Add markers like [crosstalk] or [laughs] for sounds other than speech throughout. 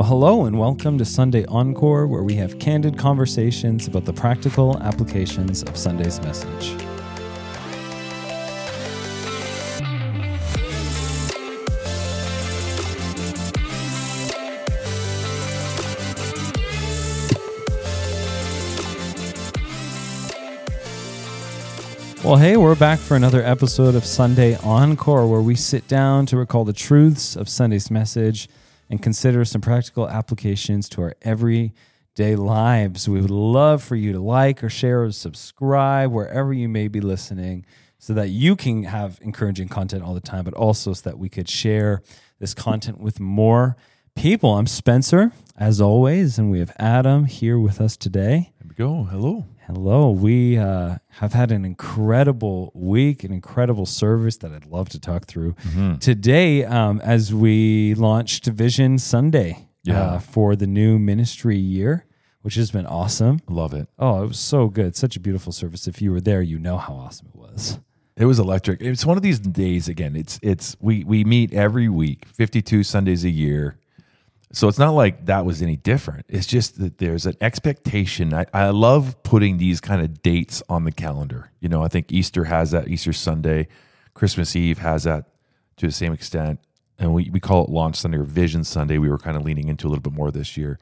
Well, hello and welcome to Sunday Encore, where we have candid conversations about the practical applications of Sunday's message. Well, hey, we're back for another episode of Sunday Encore, where we sit down to recall the truths of Sunday's message and consider some practical applications to our everyday lives. We would love for you to like or share or subscribe wherever you may be listening so that you can have encouraging content all the time, but also so that we could share this content with more people. I'm Spencer, as always, and we have Adam here with us today. There we go. Hello. Hello. We uh, have had an incredible week, an incredible service that I'd love to talk through today um, as we launched Vision Sunday Yeah. uh, for the new ministry year, which has been awesome. Love it. Oh, it was so good. Such a beautiful service. If you were there, you know how awesome it was. It was electric. It's one of these days again. It's it's we we meet every week, 52 Sundays a year. So it's not like that was any different. It's just that there's an expectation. I, I love putting these kind of dates on the calendar. You know, I think Easter has that, Easter Sunday, Christmas Eve has that to the same extent. And we, we call it Launch Sunday or Vision Sunday. We were kind of leaning into a little bit more this year.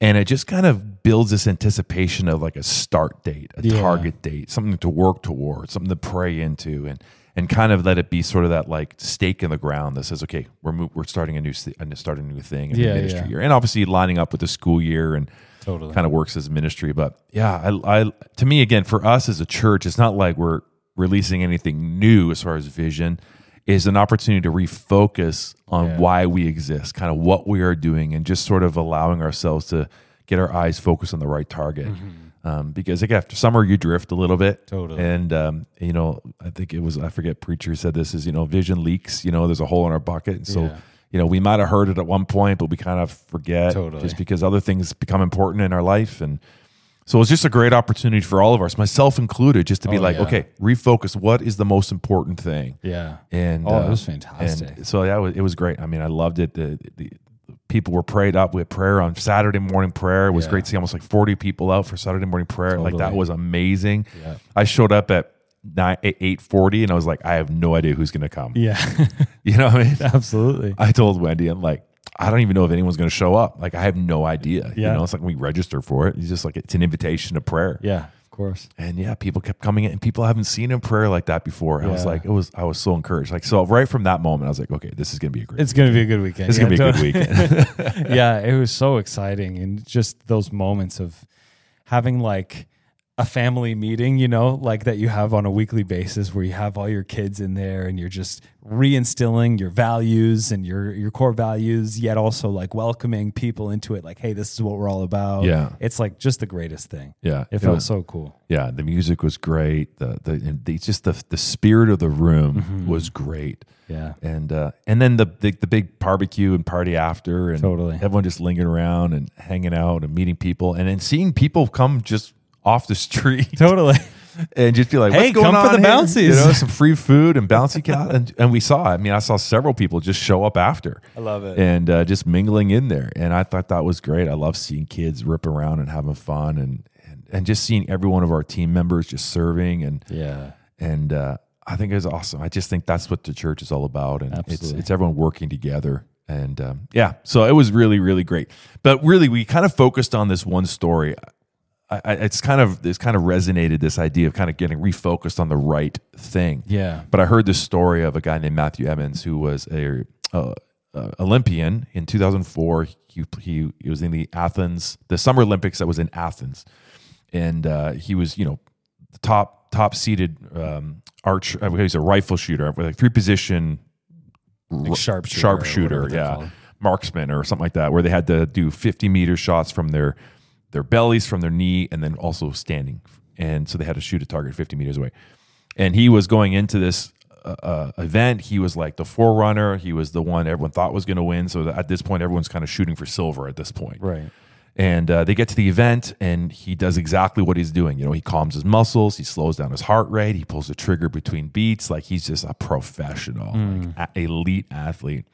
And it just kind of builds this anticipation of like a start date, a Yeah. target date, something to work towards, something to pray into, and and kind of let it be sort of that like stake in the ground that says, okay, we're mo- we're starting a new st- starting a new thing in Yeah, the ministry yeah. year, and obviously lining up with the school year and Totally. kind of works as ministry. But yeah, I, I to me again for us as a church, it's not like we're releasing anything new as far as vision. Is an opportunity to refocus on Yeah. why we exist, kind of what we are doing, and just sort of allowing ourselves to get our eyes focused on the right target. Mm-hmm. Um, because like after summer, you drift a little bit, Totally. And um, you know, I think it was I forget preacher said this is you know vision leaks. You know, there's a hole in our bucket, and so Yeah. you know we might have heard it at one point, but we kind of forget Totally. just because other things become important in our life and. So it's just a great opportunity for all of us, myself included, just to be Oh, like, yeah. okay, refocus. What is the most important thing? yeah. And Oh, it uh, was fantastic. And so yeah, it was, it was great. I mean, I loved it. The, the people were prayed up. We had prayer on Saturday morning prayer. It was Yeah. great to see almost like forty people out for Saturday morning prayer. Like that was amazing. Yeah. I showed up at nine eight forty, and I was like, I have no idea who's going to come. Yeah. [laughs] You know what I mean? [laughs] Absolutely. I told Wendy, I'm like, I don't even know if anyone's going to show up. Like, I have no idea. Yeah. You know, it's like we register for it. It's just like it's an invitation to prayer. Yeah, course. And yeah, people kept coming in, and people haven't seen a prayer like that before. I was like, it was, I was so encouraged. Like, so right from that moment, I was like, okay, this is going to be a great. It's going to be a good weekend. It's Yeah, going to be a good weekend. [laughs] yeah, it was so exciting and just those moments of having like a family meeting, you know, like that you have on a weekly basis where you have all your kids in there and you're just reinstilling your values and your your core values, yet also like welcoming people into it like, hey, this is what we're all about. Yeah. It's like just the greatest thing. yeah, It felt was- so cool. Yeah, the music was great. The the, the just the the spirit of the room Mm-hmm. was great. Yeah. And uh, and then the, the the big barbecue and party after, and Totally. everyone just lingering around and hanging out and meeting people, and then seeing people come just off the street [laughs] Totally. and just be like, Hey, "What's going come for the here?" bouncies. You know, some free food and bouncy cat, and and we saw. I mean, I saw several people just show up after. I love it. and uh, just mingling in there. And I thought that was great. I love seeing kids rip around and having fun, and and and just seeing every one of our team members just serving and Yeah. and uh, I think it was awesome. I just think that's what the church is all about, and it's it's everyone working together. And um, yeah, so it was really really great. But really, we kind of focused on this one story. I, I, it's kind of it's kind of resonated this idea of kind of getting refocused on the right thing. Yeah. But I heard this story of a guy named Matthew Emmons who was a uh, uh, Olympian in 2004. He, he he was in the Athens, the Summer Olympics that was in Athens, and uh, he was you know the top top seated um, arch. uh, He was a rifle shooter with like three position Like sharpshooter sharpshooter, yeah, marksman or something like that, where they had to do 50 meter shots from their their bellies, from their knee, and then also standing. And so they had to shoot a target 50 meters away. And he was going into this uh, uh, event. He was like the forerunner. He was the one everyone thought was going to win. So at this point, everyone's kind of shooting for silver at this point. Right. And uh, they get to the event, and he does exactly what he's doing. You know, he calms his muscles, he slows down his heart rate, he pulls the trigger between beats. Like he's just a professional, like a- elite athlete.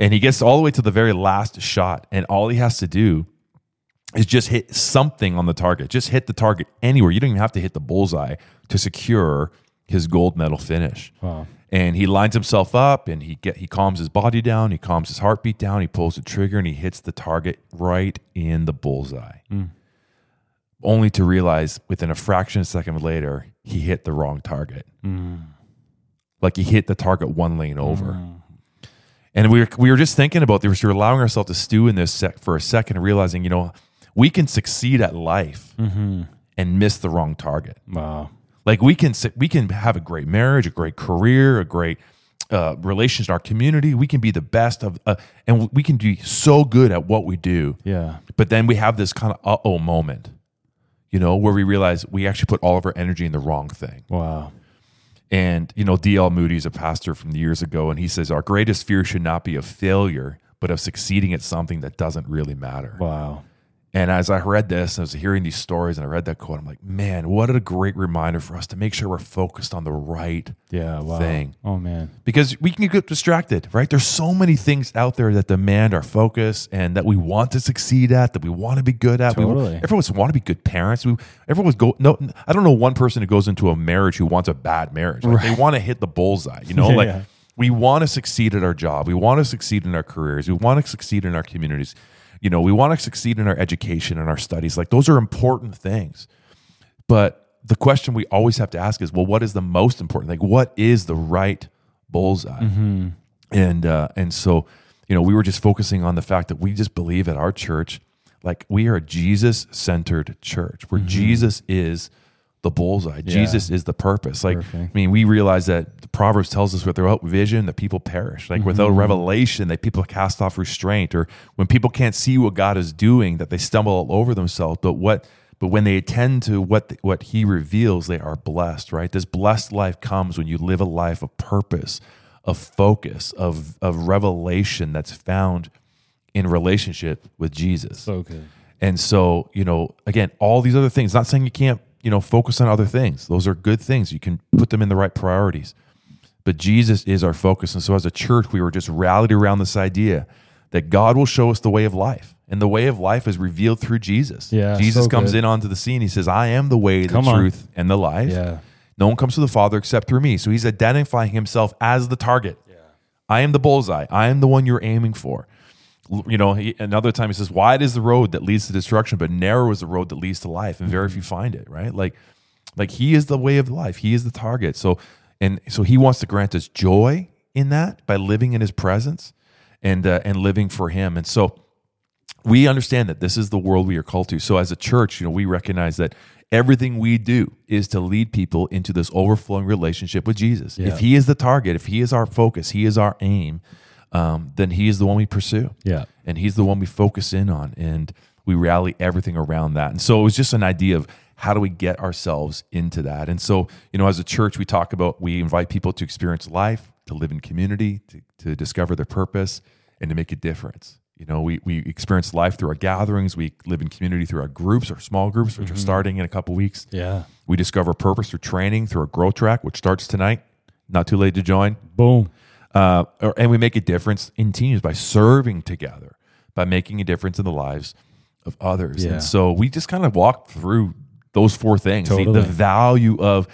And he gets all the way to the very last shot, and all he has to do is just hit something on the target. Just hit the target anywhere. You don't even have to hit the bullseye to secure his gold medal finish. Wow. And he lines himself up and he get he calms his body down, he calms his heartbeat down, he pulls the trigger and he hits the target right in the bullseye. Hmm. Only to realize within a fraction of a second later, he hit the wrong target. Hmm. Like he hit the target one lane over. Hmm. And we were, we were just thinking about this. We were allowing ourselves to stew in this sec for a second and realizing, you know, we can succeed at life and miss the wrong target. Wow. Like we can we can have a great marriage, a great career, a great uh, relations in our community. We can be the best of, uh, and we can be so good at what we do. Yeah. But then we have this kind of uh oh moment, you know, where we realize we actually put all of our energy in the wrong thing. Wow. And, you know, D.L. Moody is a pastor from years ago, and he says, Our greatest fear should not be of failure, but of succeeding at something that doesn't really matter. Wow. And as I read this, I was hearing these stories and I read that quote, I'm like, man, what a great reminder for us to make sure we're focused on the right Yeah. Wow. thing. Oh man. Because we can get distracted, right? There's so many things out there that demand our focus and that we want to succeed at, that we want to be good at. We, Totally. everyone's want to be good parents. We, everyone's go. No, I don't know one person who goes into a marriage who wants a bad marriage. Like, They want to hit the bullseye. You know, [laughs] Yeah, like yeah. we want to succeed at our job. We want to succeed in our careers. We want to succeed in our communities. You know, we want to succeed in our education and our studies. Like those are important things. But the question we always have to ask is, well, what is the most important? Like, what is the right bullseye? And uh, and so, you know, we were just focusing on the fact that we just believe at our church, like we are a Jesus centered church, where Jesus is the bullseye. Jesus is the purpose. Like, Perfect. I mean, we realize that the Proverbs tells us without vision, that people perish. Like without mm-hmm. revelation, that people cast off restraint. Or when people can't see what God is doing, that they stumble all over themselves. But what but when they attend to what what He reveals, they are blessed. Right? This blessed life comes when you live a life of purpose, of focus, of of revelation that's found in relationship with Jesus. Good. And so, you know, again, all these other things, not saying you can't, you know, focus on other things. Those are good things. You can put them in the right priorities. But Jesus is our focus. And so as a church, we were just rallied around this idea that God will show us the way of life. And the way of life is revealed through Jesus. Yeah, Jesus so comes good. in onto the scene. He says, I am the way, the Come on. truth, and the life. Yeah. No one comes to the Father except through me. So he's identifying himself as the target. Yeah. I am the bullseye. I am the one you're aiming for. You know, he, another time he says, "Wide is the road that leads to destruction, but narrow is the road that leads to life, and very few find it." Right? Like, like he is the way of life. He is the target. So, and so he wants to grant us joy in that by living in his presence and uh, and living for him. And so, we understand that this is the world we are called to. So as a church, you know, we recognize that everything we do is to lead people into this overflowing relationship with Jesus. Yeah. If he is the target, if he is our focus, he is our aim, um, then he is the one we pursue. Yeah. And he's the one we focus in on and we rally everything around that. And so it was just an idea of how do we get ourselves into that? And so, you know, as a church, we talk about we invite people to experience life, to live in community, to, to discover their purpose, and to make a difference. You know, we, we experience life through our gatherings. We live in community through our groups, our small groups, which are starting in a couple weeks. Yeah. We discover purpose through training through our growth track, which starts tonight. Not too late to join. Boom. Uh, or, and we make a difference in teams by serving together, by making a difference in the lives of others. Yeah. And so we just kind of walked through those four things the, Totally. the value of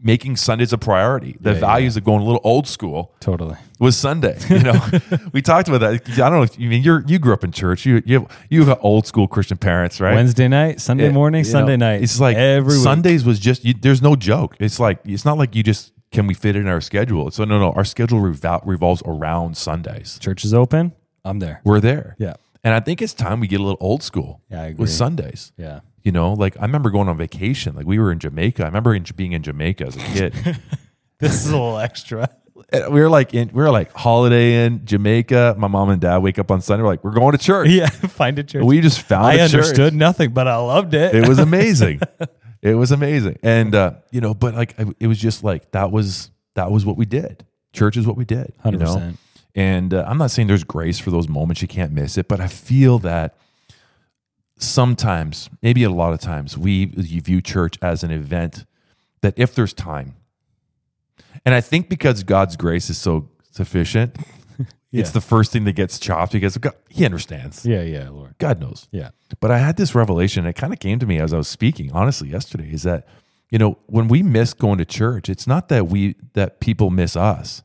making Sundays a priority, the Yeah, values of going a little old school Totally. was Sunday. You know, [laughs] we talked about that. I don't know if you mean you're you grew up in church. You you have, you have old school Christian parents, right? Wednesday night, Sunday Yeah, morning, Sunday know, night. It's like every week. Sundays was just you, there's no joke. It's like it's not like you just can we fit it in our schedule. So no, no, our schedule revol- revolves around Sundays. Church is open. I'm there. We're there. Yeah. And I think it's time we get a little old school Yeah, I agree. with Sundays. Yeah. You know, like I remember going on vacation. Like we were in Jamaica. I remember in, being in Jamaica as a kid. [laughs] This is a little extra. We were like in we were like holiday in Jamaica. My mom and dad wake up on Sunday. We're like, we're going to church. yeah. [laughs] Find a church. We just found I a church. understood nothing, but I loved it. it was [laughs] amazing. It was amazing. And uh, you know, but like it was just like that was that was what we did. Church is what we did. You know? And uh, I'm not saying there's grace for those moments you can't miss it, but I feel that sometimes, maybe a lot of times, we you view church as an event that if there's time, and I think because God's grace is so sufficient, It's the first thing that gets chopped because God, he understands. Yeah, yeah, Lord. God knows. Yeah. But I had this revelation. It kind of came to me as I was speaking, honestly, yesterday. Is that you know when we miss going to church, it's not that we that people miss us,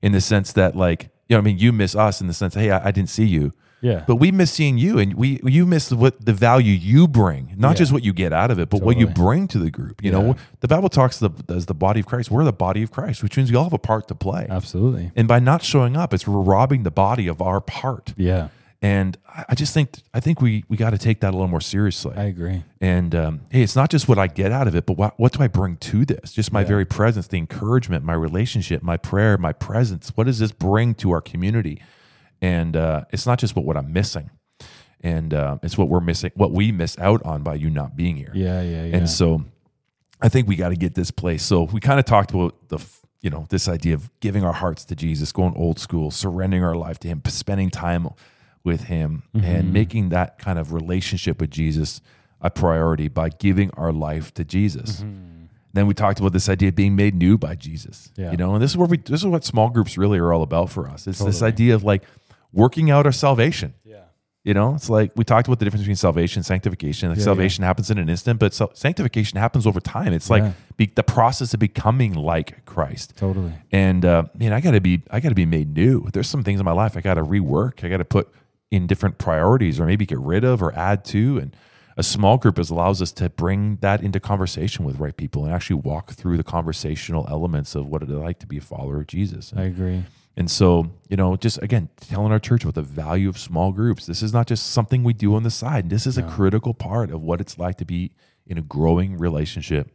in the sense that like you know, I mean, you miss us in the sense, hey, I, I didn't see you, Yeah. but we miss seeing you, and we you miss what the value you bring, not Yeah. just what you get out of it, but what you bring to the group. You Yeah. know, the Bible talks the, as the body of Christ. We're the body of Christ, which means we all have a part to play. Absolutely. And by not showing up, it's we're robbing the body of our part. Yeah. And I I just think I think we we got to take that a little more seriously. I agree. and um, hey, it's not just what I get out of it, but what what do I bring to this? Just my Yeah. very presence, the encouragement, my relationship, my prayer, my presence. What does this bring to our community? And uh, it's not just what what I'm missing, and uh, it's what we're missing, what we miss out on by you not being here. Yeah, yeah, yeah. And so I think we got to get this place. So we kind of talked about the, you know, this idea of giving our hearts to Jesus, going old school, surrendering our life to Him, spending time with Him, and making that kind of relationship with Jesus a priority by giving our life to Jesus. Then we talked about this idea of being made new by Jesus. Yeah. You know, and this is where we this is what small groups really are all about for us. It's this idea of like working out our salvation. yeah. You know, it's like we talked about the difference between salvation and sanctification. Like Yeah, salvation happens in an instant, but so, sanctification happens over time. It's like Yeah. be, the process of becoming like Christ. Totally. And uh, man, I gotta be, I gotta be made new. There's some things in my life I gotta rework. I gotta put in different priorities, or maybe get rid of, or add to. And a small group is allows us to bring that into conversation with right people and actually walk through the conversational elements of what it like to be a follower of Jesus. I agree. And so, you know, just again, telling our church about the value of small groups. This is not just something we do on the side. This is a critical part of what it's like to be in a growing relationship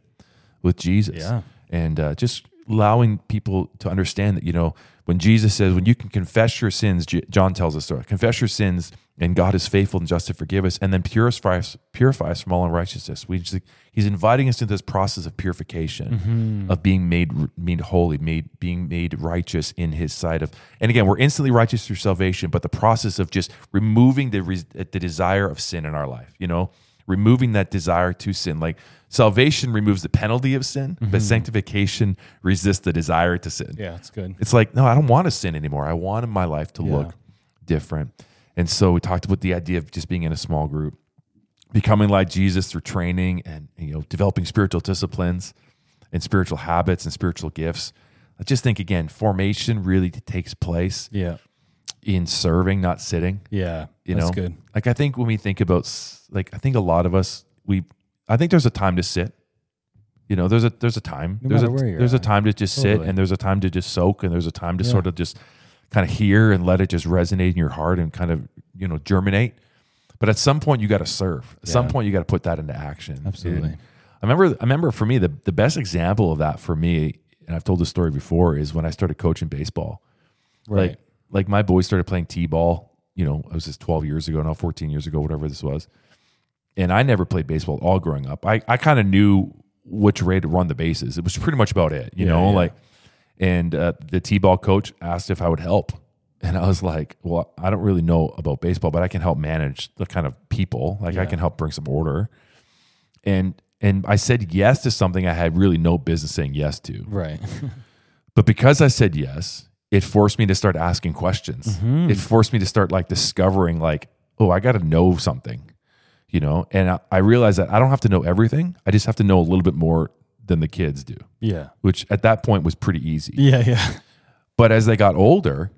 with Jesus. Yeah. And uh, just allowing people to understand that, you know, when Jesus says, when you can confess your sins, John tells us, so confess your sins, and God is faithful and just to forgive us, and then purify us, purify us from all unrighteousness. We just, he's inviting us into this process of purification, mm-hmm. of being made made holy, made being made righteous in His sight. Of and again, we're instantly righteous through salvation, but the process of just removing the the desire of sin in our life, you know, removing that desire to sin, like. Salvation removes the penalty of sin, but mm-hmm. sanctification resists the desire to sin. Yeah, it's good. It's like, no, I don't want to sin anymore. I want my life to Yeah. look different. And so we talked about the idea of just being in a small group, becoming like Jesus through training and you know developing spiritual disciplines and spiritual habits and spiritual gifts. I just think again, formation really takes place Yeah. in serving, not sitting. Yeah. You That's know, good. like I think when we think about like I think a lot of us we I think there's a time to sit. You know, there's a there's a time. No there's a matter where you're there's a time to just sit Totally. and there's a time to just soak and there's a time to Yeah. sort of just kind of hear and let it just resonate in your heart and kind of, you know, germinate. But at some point you got to serve. At some point you got to put that into action. Absolutely. And I remember I remember for me the the best example of that for me and I've told this story before is when I started coaching baseball Right. like like my boys started playing t-ball you know it was just 12 years ago now 14 years ago whatever this was and i never played baseball at all growing up i, I kind of knew which way to run the bases it was pretty much about it you Yeah, know yeah. like and uh, the t-ball coach asked if i would help and i was like well i don't really know about baseball but i can help manage the kind of people like i can help bring some order and and i said yes to something i had really no business saying yes to right. [laughs] but because I said yes, it forced me to start asking questions. Mm-hmm. It forced me to start like discovering, like, oh, I got to know something, you know? And I, I realized that I don't have to know everything. I just have to know a little bit more than the kids do, yeah. which at that point was pretty easy. Yeah. Yeah. But as they got older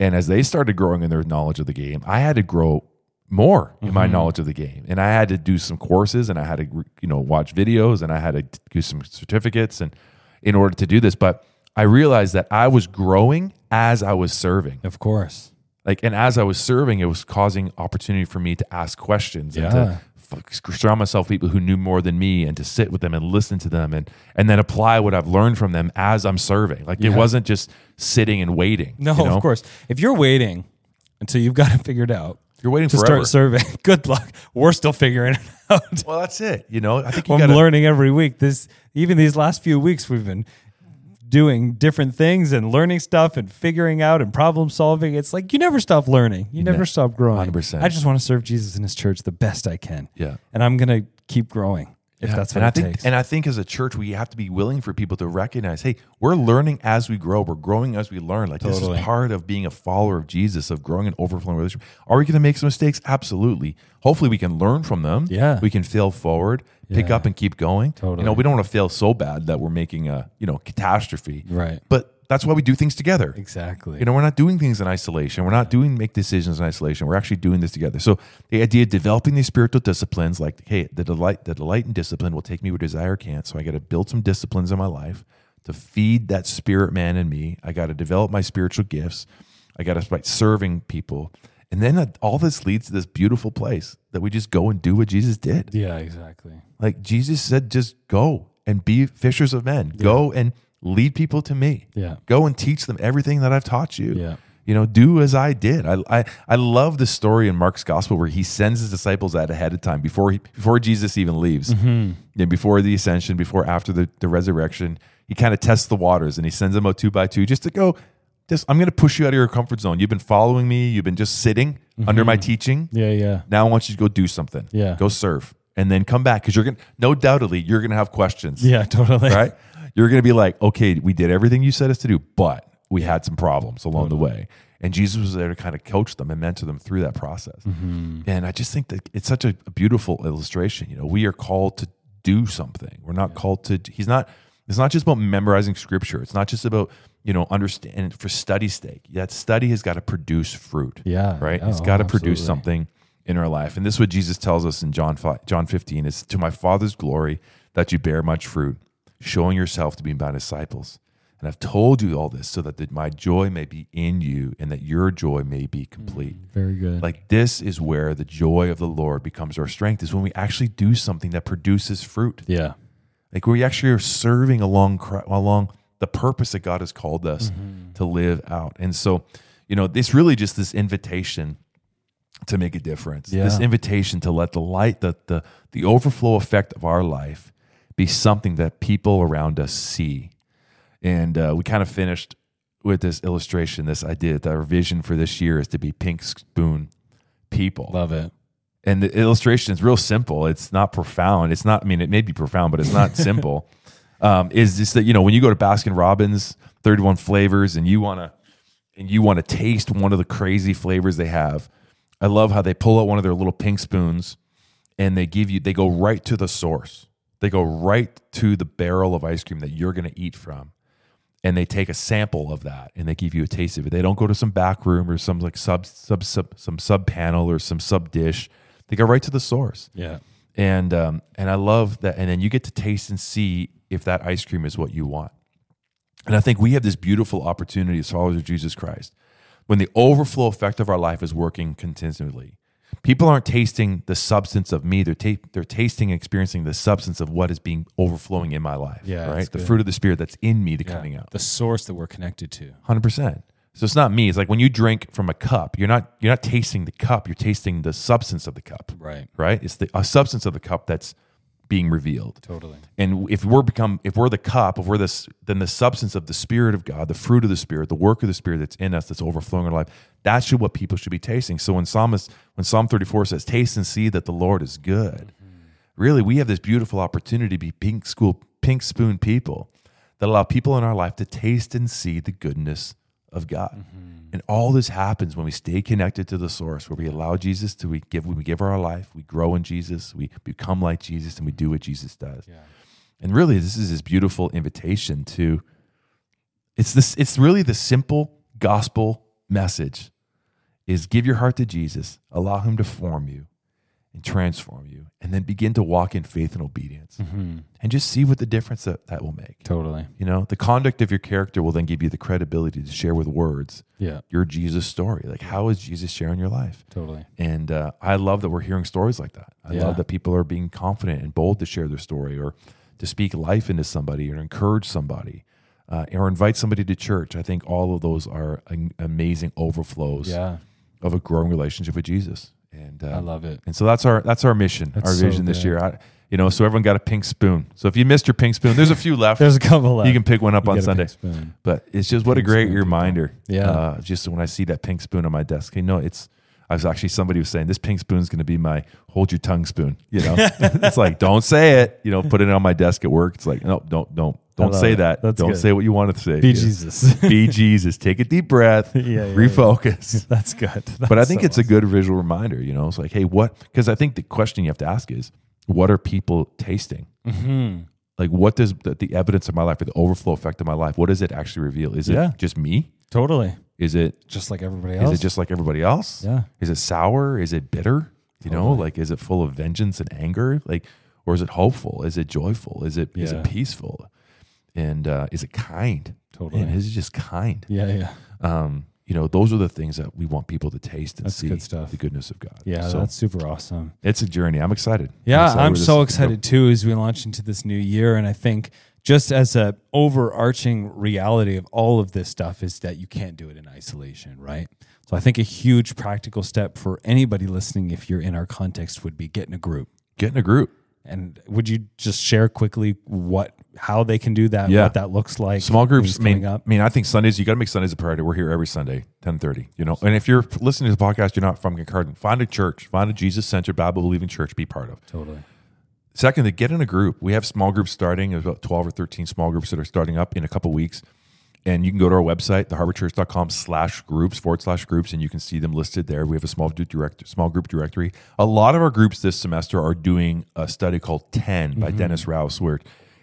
and as they started growing in their knowledge of the game, I had to grow more in Mm-hmm. my knowledge of the game. And I had to do some courses and I had to, you know, watch videos and I had to do some certificates and in order to do this. But I realized that I was growing as I was serving. Of course. Like, and as I was serving, it was causing opportunity for me to ask questions and to f- surround myself with people who knew more than me and to sit with them and listen to them and, and then apply what I've learned from them as I'm serving. Like, it wasn't just sitting and waiting. No, you know? of course. If you're waiting until you've got it figured out You're waiting to forever. start serving, [laughs] good luck. We're still figuring it out. Well, that's it. You know, I think you I'm got to learning every week. This even these last few weeks we've been doing different things and learning stuff and figuring out and problem solving. It's like you never stop learning. You never stop growing. 100%. I just want to serve Jesus in his church the best I can. Yeah. And I'm going to keep growing. If that's what and it I think, takes. And I think as a church, we have to be willing for people to recognize, hey, we're learning as we grow. We're growing as we learn. Like this is part of being a follower of Jesus, of growing an overflowing relationship. Are we going to make some mistakes? Absolutely. Hopefully, we can learn from them. Yeah. we can fail forward, pick up, and keep going. Totally. You Totally. know, we don't want to fail so bad that we're making a you know catastrophe. Right. But that's why we do things together. exactly. You know, we're not doing things in isolation. We're not doing make decisions in isolation. We're actually doing this together. So the idea of developing these spiritual disciplines, like, hey, the delight, the delight and discipline will take me where desire can't. So I got to build some disciplines in my life to feed that spirit man in me. I got to develop my spiritual gifts. I got to start serving people. And then that- all this leads to this beautiful place that we just go and do what Jesus did. yeah, exactly. Like Jesus said, just go and be fishers of men. Go and lead people to me. Yeah. Go and teach them everything that I've taught you. Yeah. You know, do as I did. I, I I love the story in Mark's gospel where he sends his disciples out ahead of time before he before Jesus even leaves. Mm-hmm. And before the ascension, before after the, the resurrection, he kind of tests the waters and he sends them out two by two just to go, just I'm gonna push you out of your comfort zone. You've been following me, you've been just sitting under my teaching. Yeah, yeah. Now I want you to go do something. Mm-hmm. Yeah. Go serve. And then come back because you're gonna no doubtedly you're gonna have questions. Yeah, totally. Right? You're gonna be like, okay, we did everything you said us to do, but we had some problems along the way. And Jesus was there to kind of coach them and mentor them through that process. Mm-hmm. And I just think that it's such a, beautiful illustration. You know, we are called to do something. We're not called to he's not it's not just about memorizing scripture. It's not just about, you know, understand for study's sake. That study has got to produce fruit Yeah. right? Oh, it's got to produce something in our life. And this is what Jesus tells us in John 5, John 15 is to my Father's glory that you bear much fruit, showing yourself to be my disciples. And I've told you all this so that the, my joy may be in you and that your joy may be mm, complete. Very good. Like this is where the joy of the Lord becomes our strength is when we actually do something that produces fruit. yeah. Like we actually are serving along along the purpose that God has called us mm-hmm. to live out. And so, you know, it's really just this invitation to make a difference. Yeah. This invitation to let the light, the the the overflow effect of our life be something that people around us see. And uh, we kind of finished with this illustration, this idea that our vision for this year is to be pink spoon people Love it. and the illustration is real simple. It's not profound. It's not. I mean, it may be profound, but it's not [laughs] simple. Um, is just that you know when you go to Baskin Robbins, thirty-one flavors, and you want to and you want to taste one of the crazy flavors they have. I love how they pull out one of their little pink spoons, and they give you. They go right to the source. They go right to the barrel of ice cream that you're going to eat from and they take a sample of that and they give you a taste of it. They don't go to some back room or some like sub sub sub some sub panel or some sub dish. They go right to the source. Yeah. And um, and I love that. And then you get to taste and see if that ice cream is what you want. And I think we have this beautiful opportunity as followers of Jesus Christ when the overflow effect of our life is working continually. People aren't tasting the substance of me; they're ta- they're tasting and experiencing the substance of what is being overflowing in my life. Yeah, right. The fruit of the spirit that's in me, the Yeah. coming out. The source that we're connected to. Hundred percent. So it's not me. It's like when you drink from a cup, you're not you're not tasting the cup. You're tasting the substance of the cup. Right. Right. It's the a substance of the cup that's being revealed. Totally. And if we're become if we're the cup, if we're this, then the substance of the Spirit of God, the fruit of the Spirit, the work of the Spirit that's in us, that's overflowing our life, that's should what people should be tasting. So when Psalmist, when Psalm 34 says, Taste and see that the Lord is good, mm-hmm. really we have this beautiful opportunity to be pink school, pink spoon people that allow people in our life to taste and see the goodness of God. Mm-hmm. And all this happens when we stay connected to the source, where we allow Jesus to we give we give our life, we grow in Jesus, we become like Jesus, and we do what Jesus does. Yeah. And really, this is this beautiful invitation to it's this it's really the simple gospel message is give your heart to Jesus, allow him to form you and transform you, and then begin to walk in faith and obedience. Mm-hmm. And just see what the difference that, that will make. Totally. You know, the conduct of your character will then give you the credibility to share with words Yeah. your Jesus story. Like, how is Jesus sharing your life? Totally. And uh, I love that we're hearing stories like that. I Yeah. love that people are being confident and bold to share their story or to speak life into somebody or encourage somebody uh, or invite somebody to church. I think all of those are am- amazing overflows Yeah. of a growing relationship with Jesus. And uh, I love it. and so that's our that's our mission, That's our so vision this year. I, you know, so everyone got a pink spoon. So if you missed your pink spoon, there's a few [laughs] left. There's a couple left. you can pick one up You on Sunday. But it's just what a great spoon people. reminder. Yeah. Uh, just when I see that pink spoon on my desk, you know, it's I was actually somebody was saying this pink spoon is going to be my hold your tongue spoon. You know, [laughs] it's like don't say it. You know, put it on my desk at work. It's like no, don't don't don't say that. That's don't good. say what you want to say. Be Yeah. Jesus. Be [laughs] Jesus. Take a deep breath. Yeah, yeah, refocus. [laughs] That's good. But I think so it's a good visual reminder. You know, it's like, hey, what? Because I think the question you have to ask is, what are people tasting? awesome. Like, what does the, the evidence of my life or the overflow effect of my life? What does it actually reveal? Is it just me? Totally. Is it Just like everybody else. is it just like everybody else? Yeah. Is it sour? Is it bitter? You know, like is it full of vengeance and anger? Like, or is it hopeful? Is it joyful? Is it is it peaceful? And uh, is it kind? Totally. And is it just kind? Yeah, yeah. Um, you know, those are the things that we want people to taste and That's see good stuff. the goodness of God. Yeah, so that's super awesome. it's a journey. I'm excited. Yeah, excited I'm where this so excited too as we launch into this new year. And I think just as a overarching reality of all of this stuff is that you can't do it in isolation, right? So I think a huge practical step for anybody listening, if you're in our context, would be get in a group. Get in a group. And would you just share quickly what how they can do that, Yeah. what that looks like? Small groups. I coming mean, up. I mean, I think Sundays you got to make Sundays a priority. We're here every Sunday, ten thirty. You know, and if you're listening to the podcast, you're not from Kincardine, find a church, find a Jesus centered Bible believing church, be part of. Totally. Second, to get in a group. We have small groups starting. There's about 12 or 13 small groups that are starting up in a couple weeks. And you can go to our website, theharbourchurch.com slash groups, forward slash groups, and you can see them listed there. We have a small group, direct, small group directory. A lot of our groups this semester are doing a study called 10 by mm-hmm. Dennis Rouse, where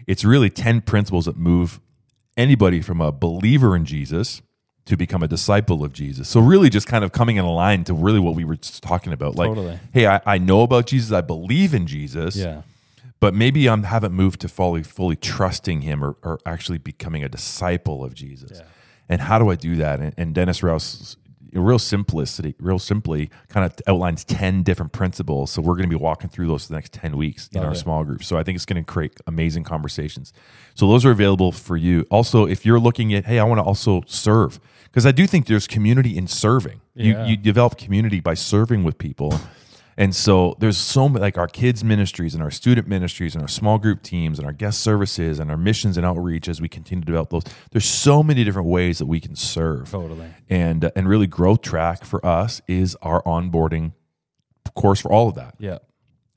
it's really 10 principles that move anybody from a believer in Jesus to become a disciple of Jesus. So really just kind of coming in line to really what we were just talking about. Like, Totally. hey, I, I know about Jesus. I believe in Jesus Yeah. but maybe I haven't moved to fully fully trusting him or, or actually becoming a disciple of Jesus. Yeah. And how do I do that? And, and Dennis Rouse, real simplicity, real simply, kind of outlines ten different principles. So we're going to be walking through those the next ten weeks in our small group. So I think it's going to create amazing conversations. So those are available for you. Also, if you're looking at, hey, I want to also serve, because I do think there's community in serving. Yeah. You you develop community by serving with people. And so there's so many, like our kids ministries and our student ministries and our small group teams and our guest services and our missions and outreach as we continue to develop those. There's so many different ways that we can serve. Totally. And uh, and really growth track for us is our onboarding course for all of that. Yeah.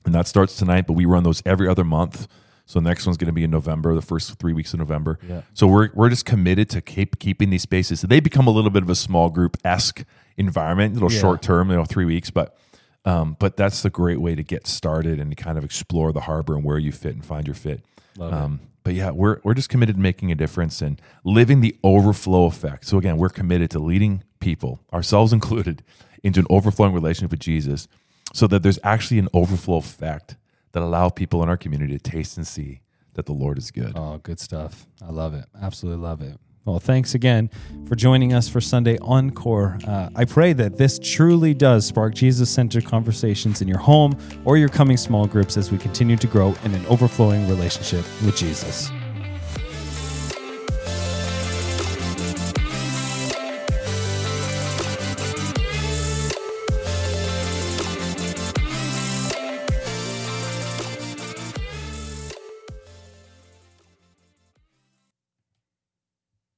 And that starts tonight, but we run those every other month. So the next one's going to be in November, the first three weeks of November. Yeah. So we're we're just committed to keep keeping these spaces. So they become a little bit of a small group esque environment, a little Yeah. short term, you know, three weeks, but um, but that's the great way to get started and to kind of explore the Harbour and where you fit and find your fit. Um, but yeah, we're we're just committed to making a difference and living the overflow effect. So again, we're committed to leading people, ourselves [laughs] included, into an overflowing relationship with Jesus, so that there's actually an overflow effect that allow people in our community to taste and see that the Lord is good. Oh, good stuff. I love it. Absolutely love it. Well, thanks again for joining us for Sunday Encore. Uh, I pray that this truly does spark Jesus centered conversations in your home or your coming small groups as we continue to grow in an overflowing relationship with Jesus.